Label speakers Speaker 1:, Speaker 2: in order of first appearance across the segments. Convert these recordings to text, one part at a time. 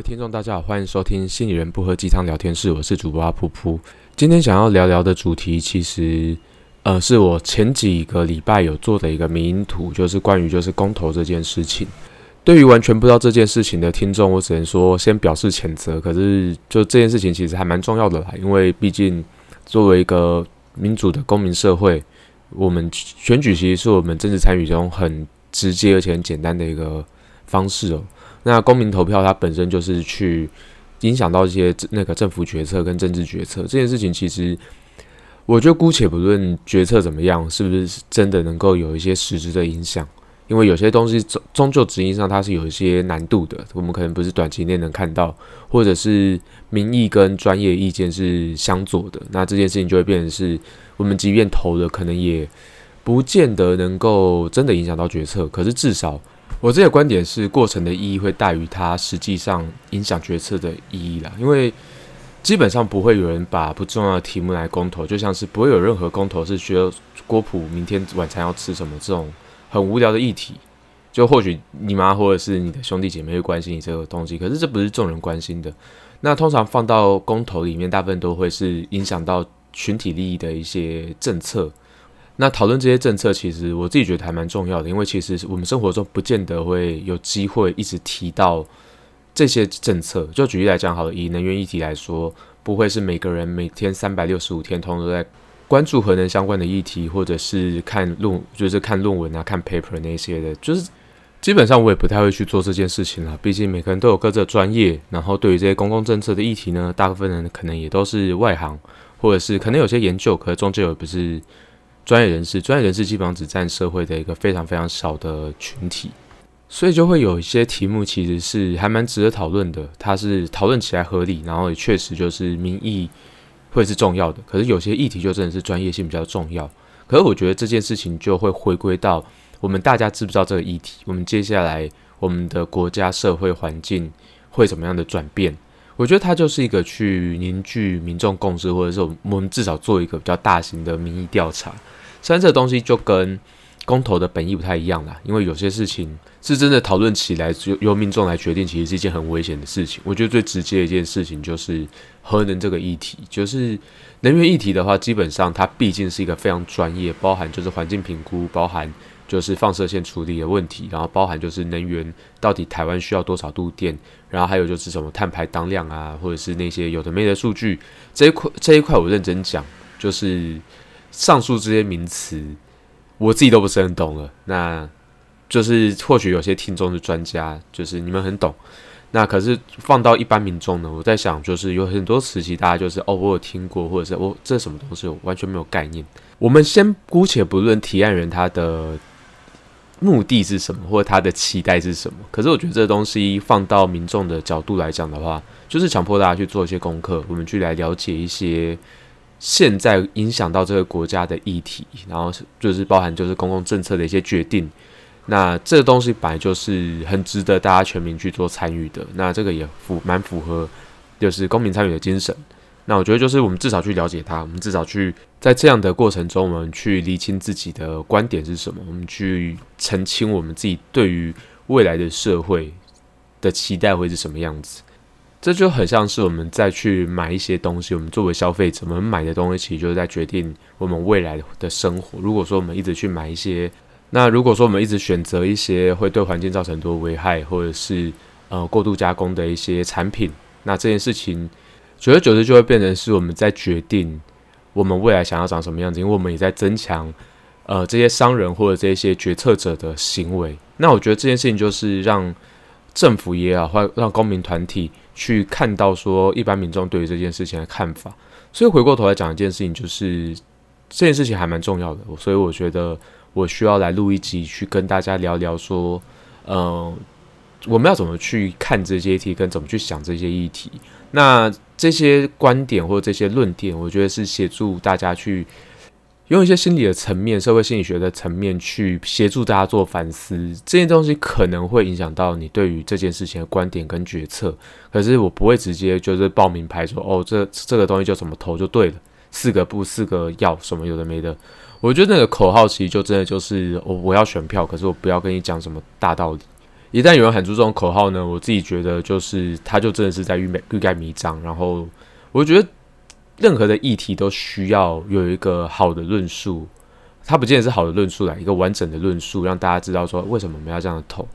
Speaker 1: 位听众，大家好，欢迎收听心理人不喝鸡汤聊天室，我是主播阿噗噗。今天想要聊聊的主题，其实呃是我前几个礼拜有做的一个迷因图，就是关于就是公投这件事情。对于完全不知道这件事情的听众，我只能说先表示谴责。可是就这件事情其实还蛮重要的啦，因为毕竟作为一个民主的公民社会，我们选举其实是我们政治参与中很直接而且很简单的一个方式哦。那公民投票，它本身就是去影响到一些那个政府决策跟政治决策这件事情。其实，我就姑且不论决策怎么样，是不是真的能够有一些实质的影响，因为有些东西终终究执行上它是有一些难度的。我们可能不是短期内能看到，或者是民意跟专业意见是相左的，那这件事情就会变成是我们即便投了，可能也不见得能够真的影响到决策。可是至少。我这个观点是，过程的意义会大于它实际上影响决策的意义啦。因为基本上不会有人把不重要的题目来公投，就像是不会有任何公投是需要郭普明天晚餐要吃什么这种很无聊的议题。就或许你妈或者是你的兄弟姐妹会关心你这个东西，可是这不是众人关心的。那通常放到公投里面，大部分都会是影响到群体利益的一些政策。那讨论这些政策，其实我自己觉得还蛮重要的，因为其实我们生活中不见得会有机会一直提到这些政策。就举例来讲，好了，以能源议题来说，不会是每个人每天三百六十五天通都在关注核能相关的议题，或者是看论，就是看论文啊、看 paper 那些的。就是基本上我也不太会去做这件事情了，毕竟每个人都有各自的专业。然后对于这些公共政策的议题呢，大部分人可能也都是外行，或者是可能有些研究，可是终究也不是。专业人士，专业人士基本上只占社会的一个非常非常少的群体，所以就会有一些题目其实是还蛮值得讨论的。它是讨论起来合理，然后也确实就是民意会是重要的。可是有些议题就真的是专业性比较重要。可是我觉得这件事情就会回归到我们大家知不知道这个议题？我们接下来我们的国家社会环境会怎么样的转变？我觉得它就是一个去凝聚民众共识，或者是我们至少做一个比较大型的民意调查。虽然这东西就跟公投的本意不太一样啦，因为有些事情是真的讨论起来由由民众来决定，其实是一件很危险的事情。我觉得最直接的一件事情就是核能这个议题，就是能源议题的话，基本上它毕竟是一个非常专业，包含就是环境评估，包含。就是放射线处理的问题，然后包含就是能源到底台湾需要多少度电，然后还有就是什么碳排当量啊，或者是那些有的没的数据这一块这一块我认真讲，就是上述这些名词我自己都不是很懂了。那就是或许有些听众是专家，就是你们很懂。那可是放到一般民众呢，我在想就是有很多词其实大家就是哦我有听过，或者是我这什么东西我完全没有概念。我们先姑且不论提案人他的。目的是什么，或者他的期待是什么？可是我觉得这东西放到民众的角度来讲的话，就是强迫大家去做一些功课，我们去来了解一些现在影响到这个国家的议题，然后就是包含就是公共政策的一些决定。那这个东西本来就是很值得大家全民去做参与的。那这个也符蛮符合，就是公民参与的精神。那我觉得就是我们至少去了解它，我们至少去在这样的过程中，我们去厘清自己的观点是什么，我们去澄清我们自己对于未来的社会的期待会是什么样子。这就很像是我们再去买一些东西，我们作为消费者，我们买的东西其实就是在决定我们未来的生活。如果说我们一直去买一些，那如果说我们一直选择一些会对环境造成很多危害，或者是呃过度加工的一些产品，那这件事情。久而久之，就会变成是我们在决定我们未来想要长什么样子，因为我们也在增强呃这些商人或者这些决策者的行为。那我觉得这件事情就是让政府也好，或让公民团体去看到说一般民众对于这件事情的看法。所以回过头来讲一件事情，就是这件事情还蛮重要的。所以我觉得我需要来录一集，去跟大家聊聊说，呃，我们要怎么去看这些题，跟怎么去想这些议题。那这些观点或者这些论点，我觉得是协助大家去用一些心理的层面、社会心理学的层面去协助大家做反思。这些东西可能会影响到你对于这件事情的观点跟决策。可是我不会直接就是报名牌说哦，这这个东西就怎么投就对了，四个不四个要什么有的没的。我觉得那个口号其实就真的就是我我要选票，可是我不要跟你讲什么大道理。一旦有人喊出这种口号呢，我自己觉得就是他就真的是在欲盖欲盖弥彰。然后我觉得任何的议题都需要有一个好的论述，它不见得是好的论述来一个完整的论述，让大家知道说为什么我们要这样投。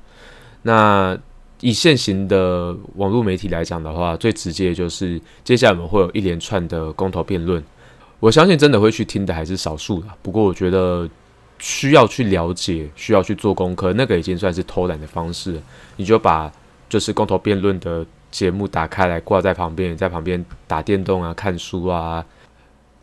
Speaker 1: 那以现行的网络媒体来讲的话，最直接就是接下来我们会有一连串的公投辩论。我相信真的会去听的还是少数的，不过我觉得。需要去了解，需要去做功课，那个已经算是偷懒的方式。你就把就是公投辩论的节目打开来挂在旁边，在旁边打电动啊、看书啊、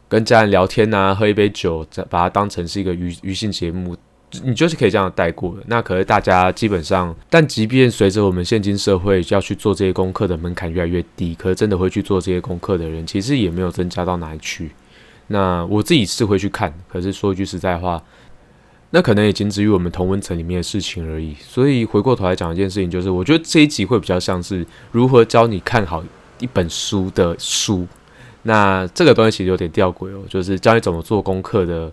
Speaker 1: 跟家人聊天啊、喝一杯酒，再把它当成是一个娱娱性节目，你就是可以这样带过的。那可是大家基本上，但即便随着我们现今社会要去做这些功课的门槛越来越低，可是真的会去做这些功课的人，其实也没有增加到哪里去。那我自己是会去看，可是说一句实在话。那可能也仅止于我们同温层里面的事情而已。所以回过头来讲一件事情，就是我觉得这一集会比较像是如何教你看好一本书的书。那这个东西其实有点吊诡哦，就是教你怎么做功课的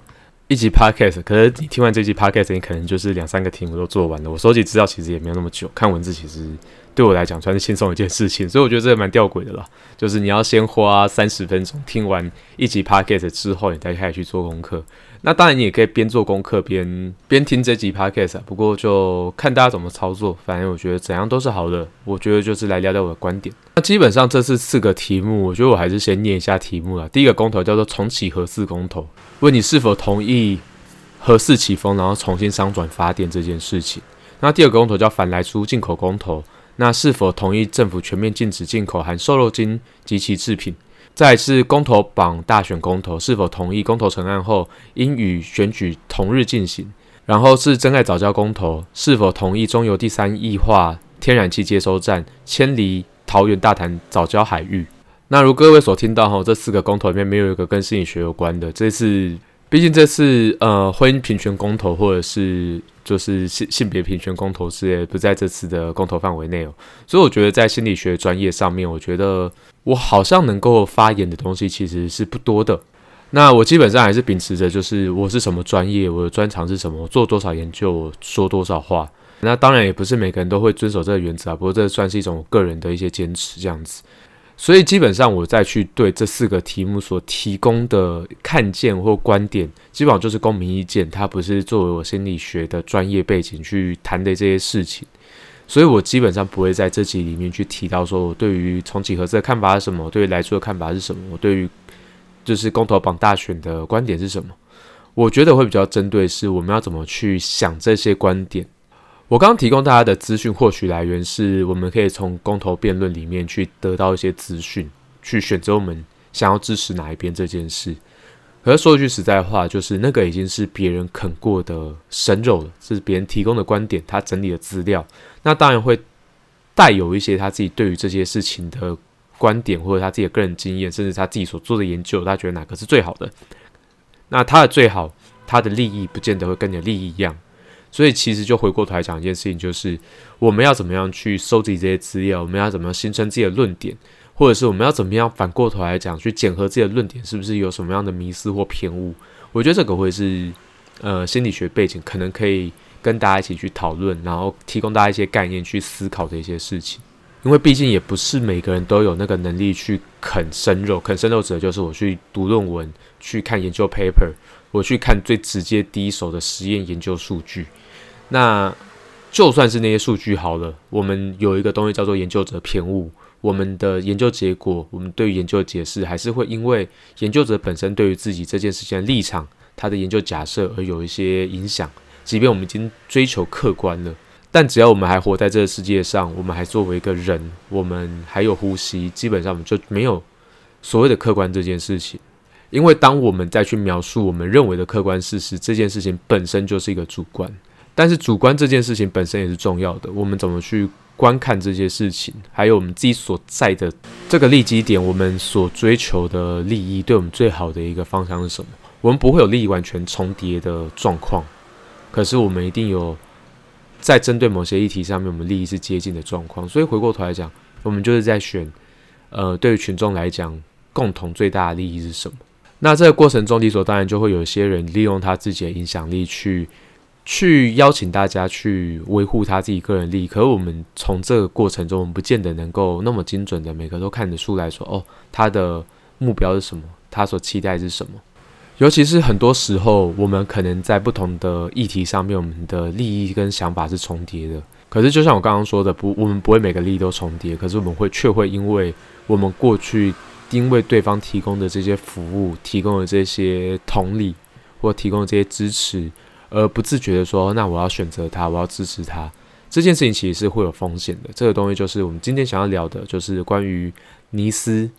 Speaker 1: 一集 podcast。可是你听完这集 podcast，你可能就是两三个题目都做完了。我收集资料其实也没有那么久，看文字其实对我来讲算是轻松一件事情。所以我觉得这个蛮吊诡的啦，就是你要先花三十分钟听完一集 podcast 之后，你再开始去做功课。那当然，你也可以边做功课边边听这集 podcast，不过就看大家怎么操作。反正我觉得怎样都是好的。我觉得就是来聊聊我的观点。那基本上这次四个题目，我觉得我还是先念一下题目了。第一个公投叫做重启核四公投，问你是否同意核四起风，然后重新商转发电这件事情。那第二个公投叫反来出进口公投，那是否同意政府全面禁止进口含瘦肉精及其制品？再是公投榜大选公投是否同意公投成案后应与选举同日进行？然后是真爱早教公投是否同意中油第三液化天然气接收站迁离桃园大潭早教海域？那如各位所听到哈，这四个公投里面没有一个跟心理学有关的。这次毕竟这次呃婚姻平权公投或者是就是性性别平权公投之类不在这次的公投范围内哦，所以我觉得在心理学专业上面，我觉得。我好像能够发言的东西其实是不多的。那我基本上还是秉持着，就是我是什么专业，我的专长是什么，做多少研究，说多少话。那当然也不是每个人都会遵守这个原则啊。不过这算是一种个人的一些坚持，这样子。所以基本上我再去对这四个题目所提供的看见或观点，基本上就是公民意见，它不是作为我心理学的专业背景去谈的这些事情。所以我基本上不会在这集里面去提到说我对于重启核四的看法是什么，对于来出的看法是什么，我对于就是公投榜大选的观点是什么。我觉得会比较针对是我们要怎么去想这些观点。我刚刚提供大家的资讯获取来源是我们可以从公投辩论里面去得到一些资讯，去选择我们想要支持哪一边这件事。可是说一句实在话，就是那个已经是别人啃过的生肉了，是别人提供的观点，他整理的资料。那当然会带有一些他自己对于这些事情的观点，或者他自己的个人经验，甚至他自己所做的研究，他觉得哪个是最好的。那他的最好，他的利益不见得会跟你的利益一样。所以其实就回过头来讲一件事情，就是我们要怎么样去收集这些资料，我们要怎么样形成自己的论点，或者是我们要怎么样反过头来讲去检核自己的论点是不是有什么样的迷思或偏误。我觉得这个会是呃心理学背景可能可以。跟大家一起去讨论，然后提供大家一些概念去思考的一些事情，因为毕竟也不是每个人都有那个能力去啃生肉。啃生肉指的就是我去读论文、去看研究 paper，我去看最直接第一手的实验研究数据。那就算是那些数据好了，我们有一个东西叫做研究者偏误，我们的研究结果，我们对于研究的解释，还是会因为研究者本身对于自己这件事情的立场、他的研究假设而有一些影响。即便我们已经追求客观了，但只要我们还活在这个世界上，我们还作为一个人，我们还有呼吸，基本上我们就没有所谓的客观这件事情。因为当我们再去描述我们认为的客观事实，这件事情本身就是一个主观。但是主观这件事情本身也是重要的。我们怎么去观看这些事情，还有我们自己所在的这个利基点，我们所追求的利益，对我们最好的一个方向是什么？我们不会有利益完全重叠的状况。可是我们一定有在针对某些议题上面，我们利益是接近的状况。所以回过头来讲，我们就是在选，呃，对于群众来讲，共同最大的利益是什么？那这个过程中，理所当然就会有些人利用他自己的影响力去去邀请大家去维护他自己个人利益。可是我们从这个过程中，我们不见得能够那么精准的每个都看得出来说，哦，他的目标是什么，他所期待是什么。尤其是很多时候，我们可能在不同的议题上面，我们的利益跟想法是重叠的。可是，就像我刚刚说的，不，我们不会每个利益都重叠。可是，我们会却会因为我们过去因为对方提供的这些服务、提供的这些同理或提供的这些支持，而不自觉的说，那我要选择他，我要支持他。这件事情其实是会有风险的。这个东西就是我们今天想要聊的，就是关于尼斯。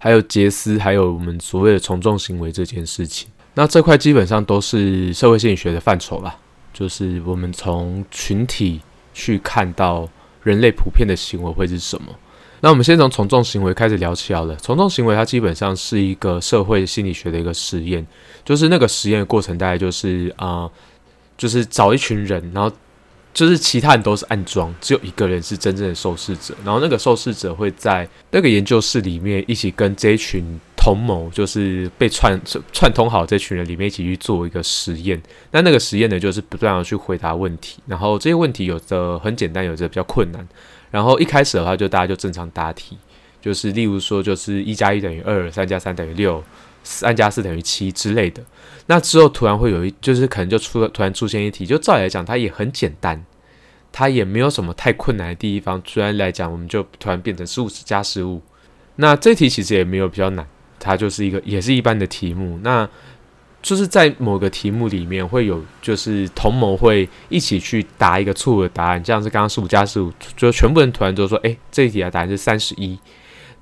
Speaker 1: 还有杰斯，还有我们所谓的从众行为这件事情，那这块基本上都是社会心理学的范畴啦。就是我们从群体去看到人类普遍的行为会是什么。那我们先从从众行为开始聊起好了。从众行为它基本上是一个社会心理学的一个实验，就是那个实验的过程大概就是啊，就是找一群人，然后。就是其他人都是暗装，只有一个人是真正的受试者。然后那个受试者会在那个研究室里面一起跟这一群同谋，就是被串串通好这群人里面一起去做一个实验。那那个实验呢，就是不断的去回答问题。然后这些问题有的很简单，有的比较困难。然后一开始的话，就大家就正常答题，就是例如说，就是一加一等于二，三加三等于六，三加四等于七之类的。那之后突然会有一，就是可能就出了突然出现一题，就照理来讲，它也很简单。它也没有什么太困难的地方，突然来讲，我们就突然变成十五加十五。那这题其实也没有比较难，它就是一个也是一般的题目。那就是在某个题目里面会有，就是同谋会一起去答一个错误的答案，这样是刚刚十五加十五，就全部人突然都说，哎，这一题的答案是三十一。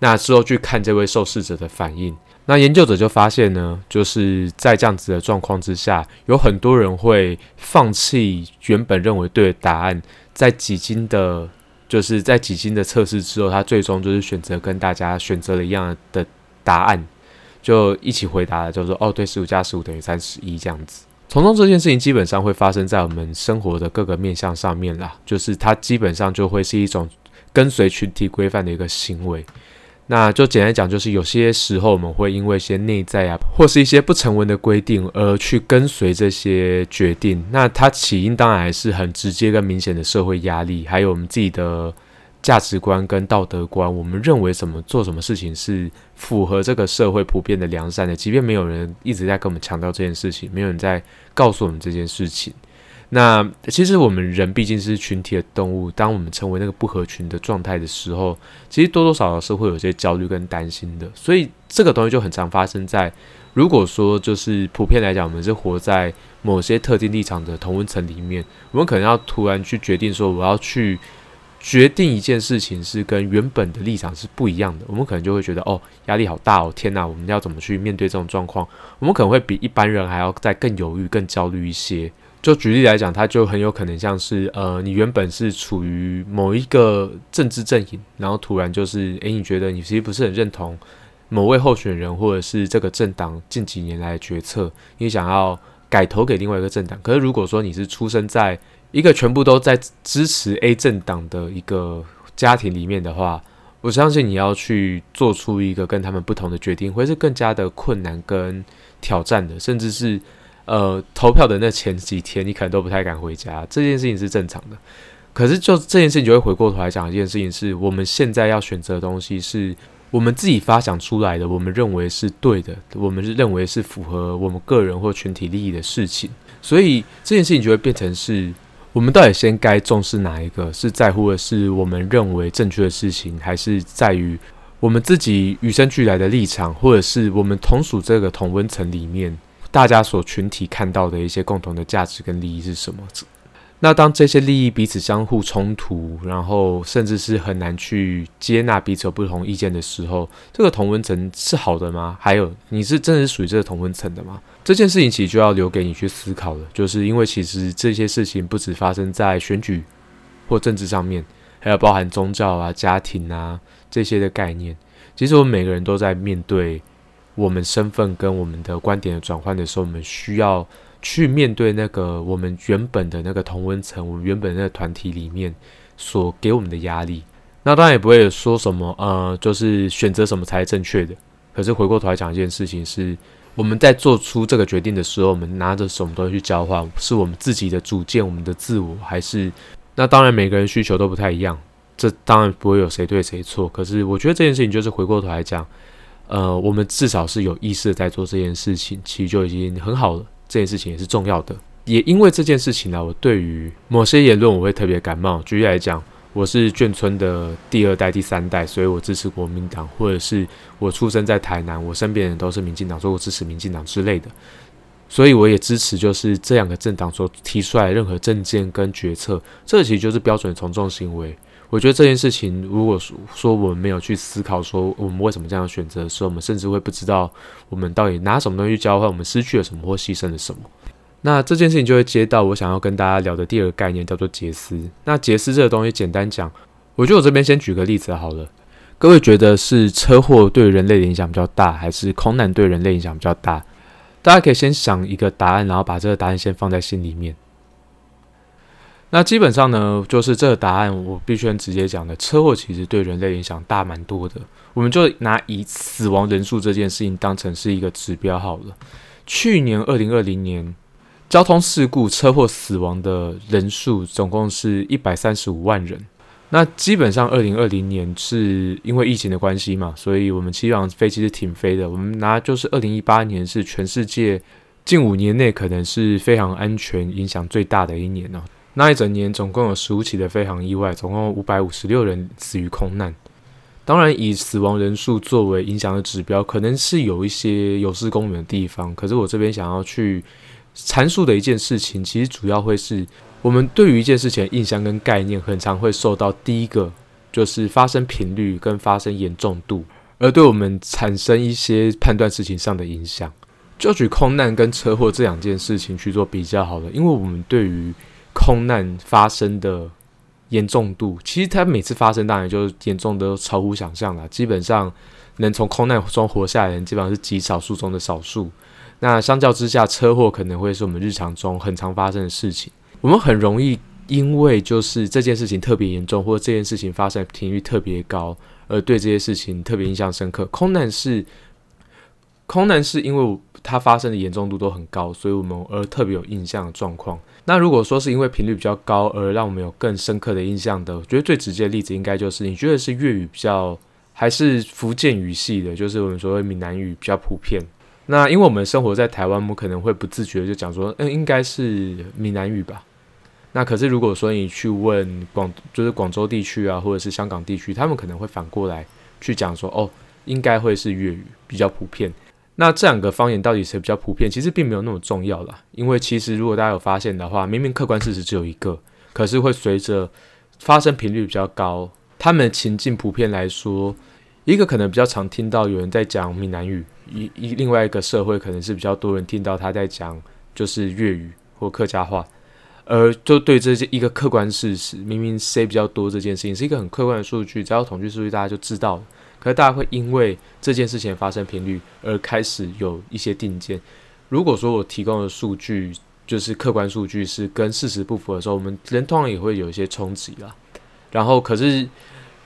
Speaker 1: 那之后去看这位受试者的反应。那研究者就发现呢，就是在这样子的状况之下，有很多人会放弃原本认为对的答案，在几经的，就是在几经的测试之后，他最终就是选择跟大家选择了一样的答案，就一起回答了，就说哦，对，十五加十五等于三十一这样子。从中这件事情基本上会发生在我们生活的各个面向上面啦，就是它基本上就会是一种跟随群体规范的一个行为。那就简单讲，就是有些时候我们会因为一些内在啊，或是一些不成文的规定而去跟随这些决定。那它起因当然还是很直接跟明显的社会压力，还有我们自己的价值观跟道德观。我们认为什么做什么事情是符合这个社会普遍的良善的，即便没有人一直在跟我们强调这件事情，没有人在告诉我们这件事情。那其实我们人毕竟是群体的动物，当我们成为那个不合群的状态的时候，其实多多少少是会有些焦虑跟担心的。所以这个东西就很常发生在，如果说就是普遍来讲，我们是活在某些特定立场的同温层里面，我们可能要突然去决定说，我要去决定一件事情是跟原本的立场是不一样的，我们可能就会觉得哦，压力好大哦，天哪，我们要怎么去面对这种状况？我们可能会比一般人还要再更犹豫、更焦虑一些。就举例来讲，它就很有可能像是，呃，你原本是处于某一个政治阵营，然后突然就是，诶，你觉得你其实不是很认同某位候选人，或者是这个政党近几年来的决策，你想要改投给另外一个政党。可是如果说你是出生在一个全部都在支持 A 政党的一个家庭里面的话，我相信你要去做出一个跟他们不同的决定，会是更加的困难跟挑战的，甚至是。呃，投票的那前几天，你可能都不太敢回家，这件事情是正常的。可是，就这件事情，就会回过头来讲一件事情：是我们现在要选择的东西，是我们自己发想出来的，我们认为是对的，我们是认为是符合我们个人或群体利益的事情。所以，这件事情就会变成是我们到底先该重视哪一个？是在乎的是我们认为正确的事情，还是在于我们自己与生俱来的立场，或者是我们同属这个同温层里面？大家所群体看到的一些共同的价值跟利益是什么？那当这些利益彼此相互冲突，然后甚至是很难去接纳彼此有不同意见的时候，这个同温层是好的吗？还有，你是真的是属于这个同温层的吗？这件事情其实就要留给你去思考了。就是因为其实这些事情不止发生在选举或政治上面，还有包含宗教啊、家庭啊这些的概念。其实我们每个人都在面对。我们身份跟我们的观点的转换的时候，我们需要去面对那个我们原本的那个同温层，我们原本那个团体里面所给我们的压力。那当然也不会说什么，呃，就是选择什么才是正确的。可是回过头来讲一件事情是，我们在做出这个决定的时候，我们拿着什么东西去交换？是我们自己的主见，我们的自我，还是？那当然，每个人需求都不太一样，这当然不会有谁对谁错。可是，我觉得这件事情就是回过头来讲，呃，我们至少是有意识的在做这件事情，其实就已经很好了。这件事情也是重要的。也因为这件事情呢，我对于某些言论我会特别感冒。举例来讲。我是眷村的第二代、第三代，所以我支持国民党，或者是我出生在台南，我身边人都是民进党，所以我支持民进党之类的。所以我也支持，就是这两个政党所提出来任何政见跟决策，这其实就是标准从众行为。我觉得这件事情，如果说我们没有去思考，说我们为什么这样选择的时候，我们甚至会不知道我们到底拿什么东西去交换，我们失去了什么或牺牲了什么。那这件事情就会接到我想要跟大家聊的第二个概念，叫做杰斯。那杰斯这个东西，简单讲，我觉得我这边先举个例子好了。各位觉得是车祸对人类的影响比较大，还是空难对人类影响比较大？大家可以先想一个答案，然后把这个答案先放在心里面。那基本上呢，就是这个答案，我必须直接讲的，车祸其实对人类影响大蛮多的。我们就拿以死亡人数这件事情当成是一个指标好了。去年二零二零年。交通事故车祸死亡的人数总共是一百三十五万人。那基本上，二零二零年是因为疫情的关系嘛，所以我们基本上飞机是停飞的。我们拿就是二零一八年是全世界近五年内可能是非常安全、影响最大的一年哦。那一整年总共有十五起的飞行意外，总共五百五十六人死于空难。当然，以死亡人数作为影响的指标，可能是有一些有失公允的地方。可是我这边想要去。阐述的一件事情，其实主要会是我们对于一件事情的印象跟概念，很常会受到第一个就是发生频率跟发生严重度，而对我们产生一些判断事情上的影响。就举空难跟车祸这两件事情去做比较好了，因为我们对于空难发生的严重度，其实它每次发生当然就严重的超乎想象了。基本上能从空难中活下来的人，基本上是极少数中的少数。那相较之下，车祸可能会是我们日常中很常发生的事情。我们很容易因为就是这件事情特别严重，或者这件事情发生频率特别高，而对这些事情特别印象深刻。空难是空难是因为它发生的严重度都很高，所以我们而特别有印象的状况。那如果说是因为频率比较高而让我们有更深刻的印象的，我觉得最直接的例子应该就是你觉得是粤语比较，还是福建语系的，就是我们所谓闽南语比较普遍。那因为我们生活在台湾，我们可能会不自觉就讲说，嗯，应该是闽南语吧。那可是如果说你去问广，就是广州地区啊，或者是香港地区，他们可能会反过来去讲说，哦，应该会是粤语比较普遍。那这两个方言到底谁比较普遍，其实并没有那么重要啦。因为其实如果大家有发现的话，明明客观事实只有一个，可是会随着发生频率比较高，他们情境普遍来说。一个可能比较常听到有人在讲闽南语，一一另外一个社会可能是比较多人听到他在讲就是粤语或客家话，而就对这些一个客观事实，明明 C 比较多这件事情是一个很客观的数据，只要统计数据大家就知道。可是大家会因为这件事情发生频率而开始有一些定见。如果说我提供的数据就是客观数据是跟事实不符的时候，我们人通常也会有一些冲击啦。然后可是。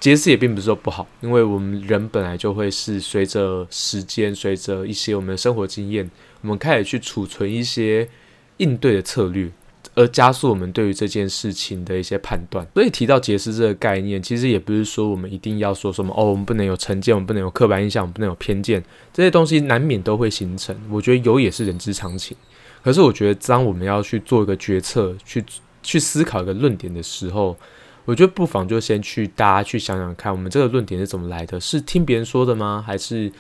Speaker 1: 杰斯也并不是说不好，因为我们人本来就会是随着时间，随着一些我们的生活经验，我们开始去储存一些应对的策略，而加速我们对于这件事情的一些判断。所以提到杰斯这个概念，其实也不是说我们一定要说什么哦，我们不能有成见，我们不能有刻板印象，我们不能有偏见，这些东西难免都会形成。我觉得有也是人之常情。可是我觉得，当我们要去做一个决策，去去思考一个论点的时候，我觉得不妨就先去大家去想想看，我们这个论点是怎么来的？是听别人说的吗？还是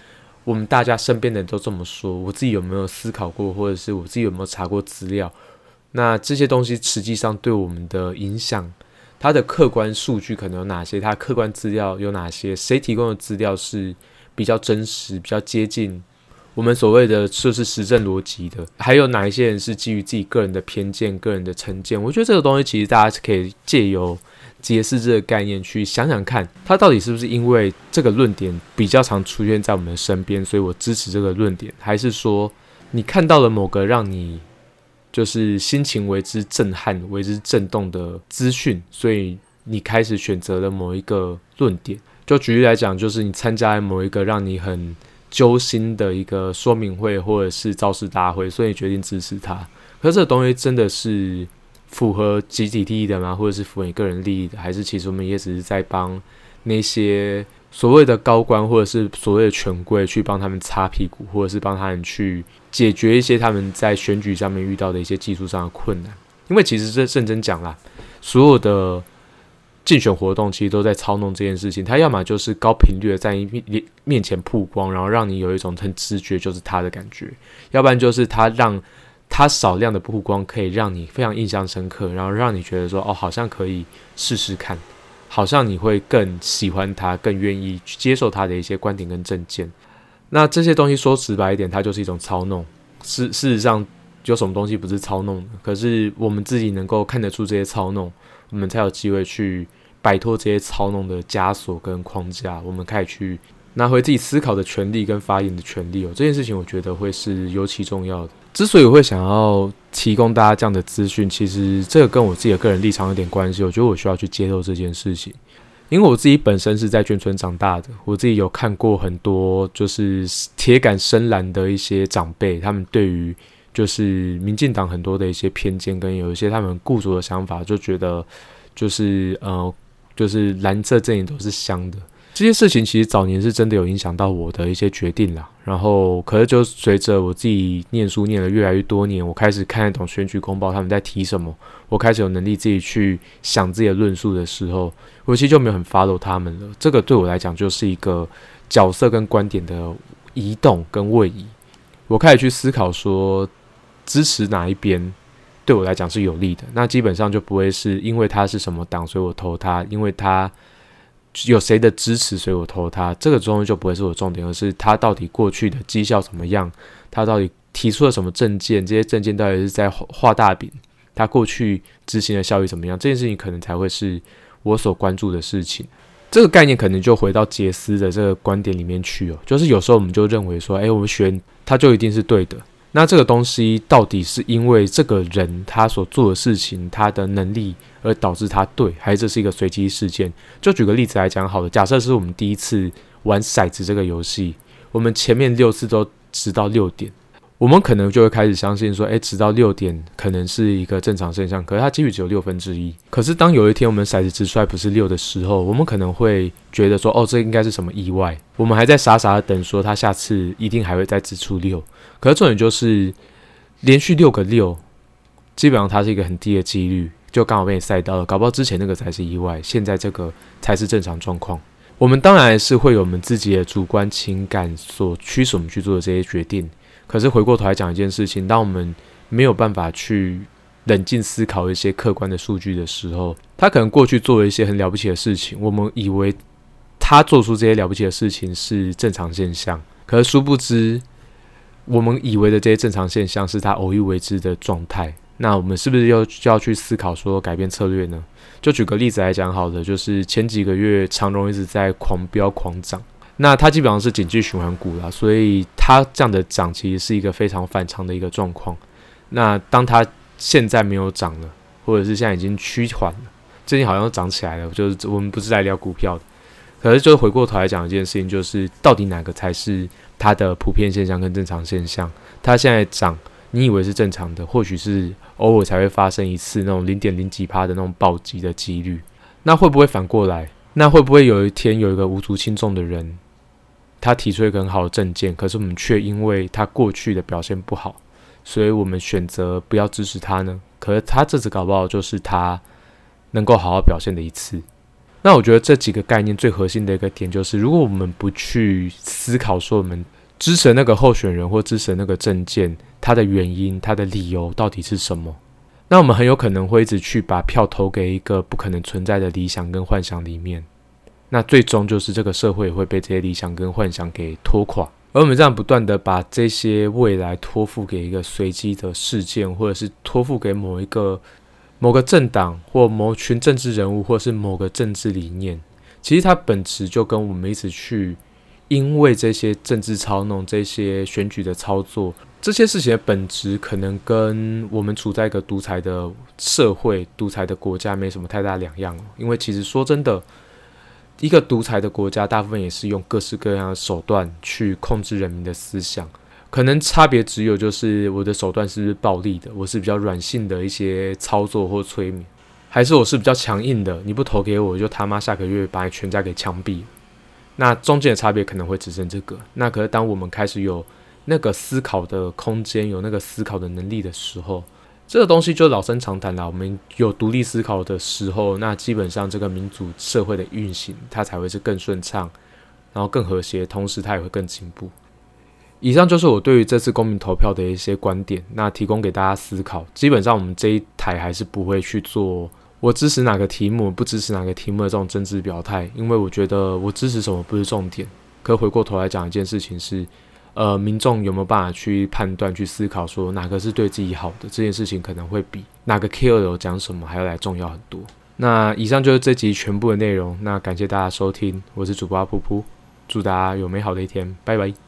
Speaker 1: 我们大家身边的人都这么说？我自己有没有思考过，或者是我自己有没有查过资料？那这些东西实际上对我们的影响，它的客观数据可能有哪些？它客观资料有哪些？谁提供的资料是比较真实、比较接近我们所谓的就是实证逻辑的？还有哪一些人是基于自己个人的偏见、个人的成见？我觉得这个东西其实大家是可以借由。揭示这个概念，去想想看，它到底是不是因为这个论点比较常出现在我们的身边，所以我支持这个论点，还是说你看到了某个让你就是心情为之震撼、为之震动的资讯，所以你开始选择了某一个论点？就举例来讲，就是你参加了某一个让你很揪心的一个说明会或者是造势大会，所以决定支持他。可是这东西真的是符合集体利益的吗？或者是符合你个人利益的？还是其实我们也只是在帮那些所谓的高官或者是所谓的权贵去帮他们擦屁股，或者是帮他们去解决一些他们在选举上面遇到的一些技术上的困难？因为其实这认真讲啦，所有的。竞选活动其实都在操弄这件事情，他要么就是高频率的在你面面前曝光，然后让你有一种很直觉就是他的感觉；要不然就是他让他少量的曝光可以让你非常印象深刻，然后让你觉得说哦，好像可以试试看，好像你会更喜欢他，更愿意去接受他的一些观点跟政见。那这些东西说直白一点，它就是一种操弄。事事实上，有什么东西不是操弄？可是我们自己能够看得出这些操弄。我们才有机会去摆脱这些操弄的枷锁跟框架，我们开始去拿回自己思考的权利跟发言的权利哦。这件事情我觉得会是尤其重要的。之所以会想要提供大家这样的资讯，其实这个跟我自己的个人立场有点关系。我觉得我需要去接受这件事情，因为我自己本身是在眷村长大的，我自己有看过很多就是铁杆深蓝的一些长辈，他们对于。就是民进党很多的一些偏见跟有一些他们固着的想法，就觉得就是呃，就是蓝色阵营都是香的。这些事情其实早年是真的有影响到我的一些决定啦。然后，可是就随着我自己念书念了越来越多年，我开始看得懂选举公报他们在提什么，我开始有能力自己去想自己的论述的时候，我其实就没有很 follow 他们了。这个对我来讲就是一个角色跟观点的移动跟位移。我开始去思考说。支持哪一边对我来讲是有利的，那基本上就不会是因为他是什么党，所以我投他；因为他有谁的支持，所以我投他。这个终于就不会是我重点，而是他到底过去的绩效怎么样，他到底提出了什么证件，这些证件到底是在画大饼，他过去执行的效益怎么样？这件事情可能才会是我所关注的事情。这个概念可能就回到杰斯的这个观点里面去哦，就是有时候我们就认为说，哎，我们选他就一定是对的。那这个东西到底是因为这个人他所做的事情，他的能力而导致他对，还是这是一个随机事件？就举个例子来讲，好了，假设是我们第一次玩骰子这个游戏，我们前面六次都直到六点。我们可能就会开始相信说，诶，直到六点可能是一个正常现象，可是它几率只有六分之一。可是当有一天我们骰子直出来不是六的时候，我们可能会觉得说，哦，这应该是什么意外？我们还在傻傻的等，说他下次一定还会再直出六。可是重点就是连续六个六，基本上它是一个很低的几率，就刚好被你塞到了。搞不好之前那个才是意外，现在这个才是正常状况。我们当然是会有我们自己的主观情感所驱使我们去做的这些决定。可是回过头来讲一件事情，当我们没有办法去冷静思考一些客观的数据的时候，他可能过去做了一些很了不起的事情，我们以为他做出这些了不起的事情是正常现象，可是殊不知，我们以为的这些正常现象是他偶一为之的状态。那我们是不是要就要去思考说改变策略呢？就举个例子来讲，好的，就是前几个月长荣一直在狂飙狂涨。那它基本上是紧急循环股啦，所以它这样的涨其实是一个非常反常的一个状况。那当它现在没有涨了，或者是现在已经趋缓了，最近好像涨起来了，就是我们不是在聊股票的，可是就回过头来讲一件事情，就是到底哪个才是它的普遍现象跟正常现象？它现在涨，你以为是正常的，或许是偶尔才会发生一次那种零点零几趴的那种暴击的几率，那会不会反过来？那会不会有一天有一个无足轻重的人？他提出一个很好的证件，可是我们却因为他过去的表现不好，所以我们选择不要支持他呢？可是他这次搞不好就是他能够好好表现的一次。那我觉得这几个概念最核心的一个点就是，如果我们不去思考说我们支持那个候选人或支持那个证件，他的原因、他的理由到底是什么，那我们很有可能会一直去把票投给一个不可能存在的理想跟幻想里面。那最终就是这个社会会被这些理想跟幻想给拖垮，而我们这样不断的把这些未来托付给一个随机的事件，或者是托付给某一个某个政党或某群政治人物，或是某个政治理念，其实它本质就跟我们一直去因为这些政治操弄、这些选举的操作，这些事情的本质，可能跟我们处在一个独裁的社会、独裁的国家没什么太大两样因为其实说真的。一个独裁的国家，大部分也是用各式各样的手段去控制人民的思想，可能差别只有就是我的手段是是暴力的，我是比较软性的一些操作或催眠，还是我是比较强硬的，你不投给我，就他妈下个月把你全家给枪毙。那中间的差别可能会只剩这个。那可是当我们开始有那个思考的空间，有那个思考的能力的时候，这个东西就老生常谈了。我们有独立思考的时候，那基本上这个民主社会的运行，它才会是更顺畅，然后更和谐，同时它也会更进步。以上就是我对于这次公民投票的一些观点，那提供给大家思考。基本上我们这一台还是不会去做我支持哪个题目，不支持哪个题目的这种政治表态，因为我觉得我支持什么不是重点。可回过头来讲一件事情是。呃，民众有没有办法去判断、去思考，说哪个是对自己好的？这件事情可能会比哪个 KOL 讲什么还要来重要很多。那以上就是这集全部的内容。那感谢大家收听，我是主播阿噗噗，祝大家有美好的一天，拜拜。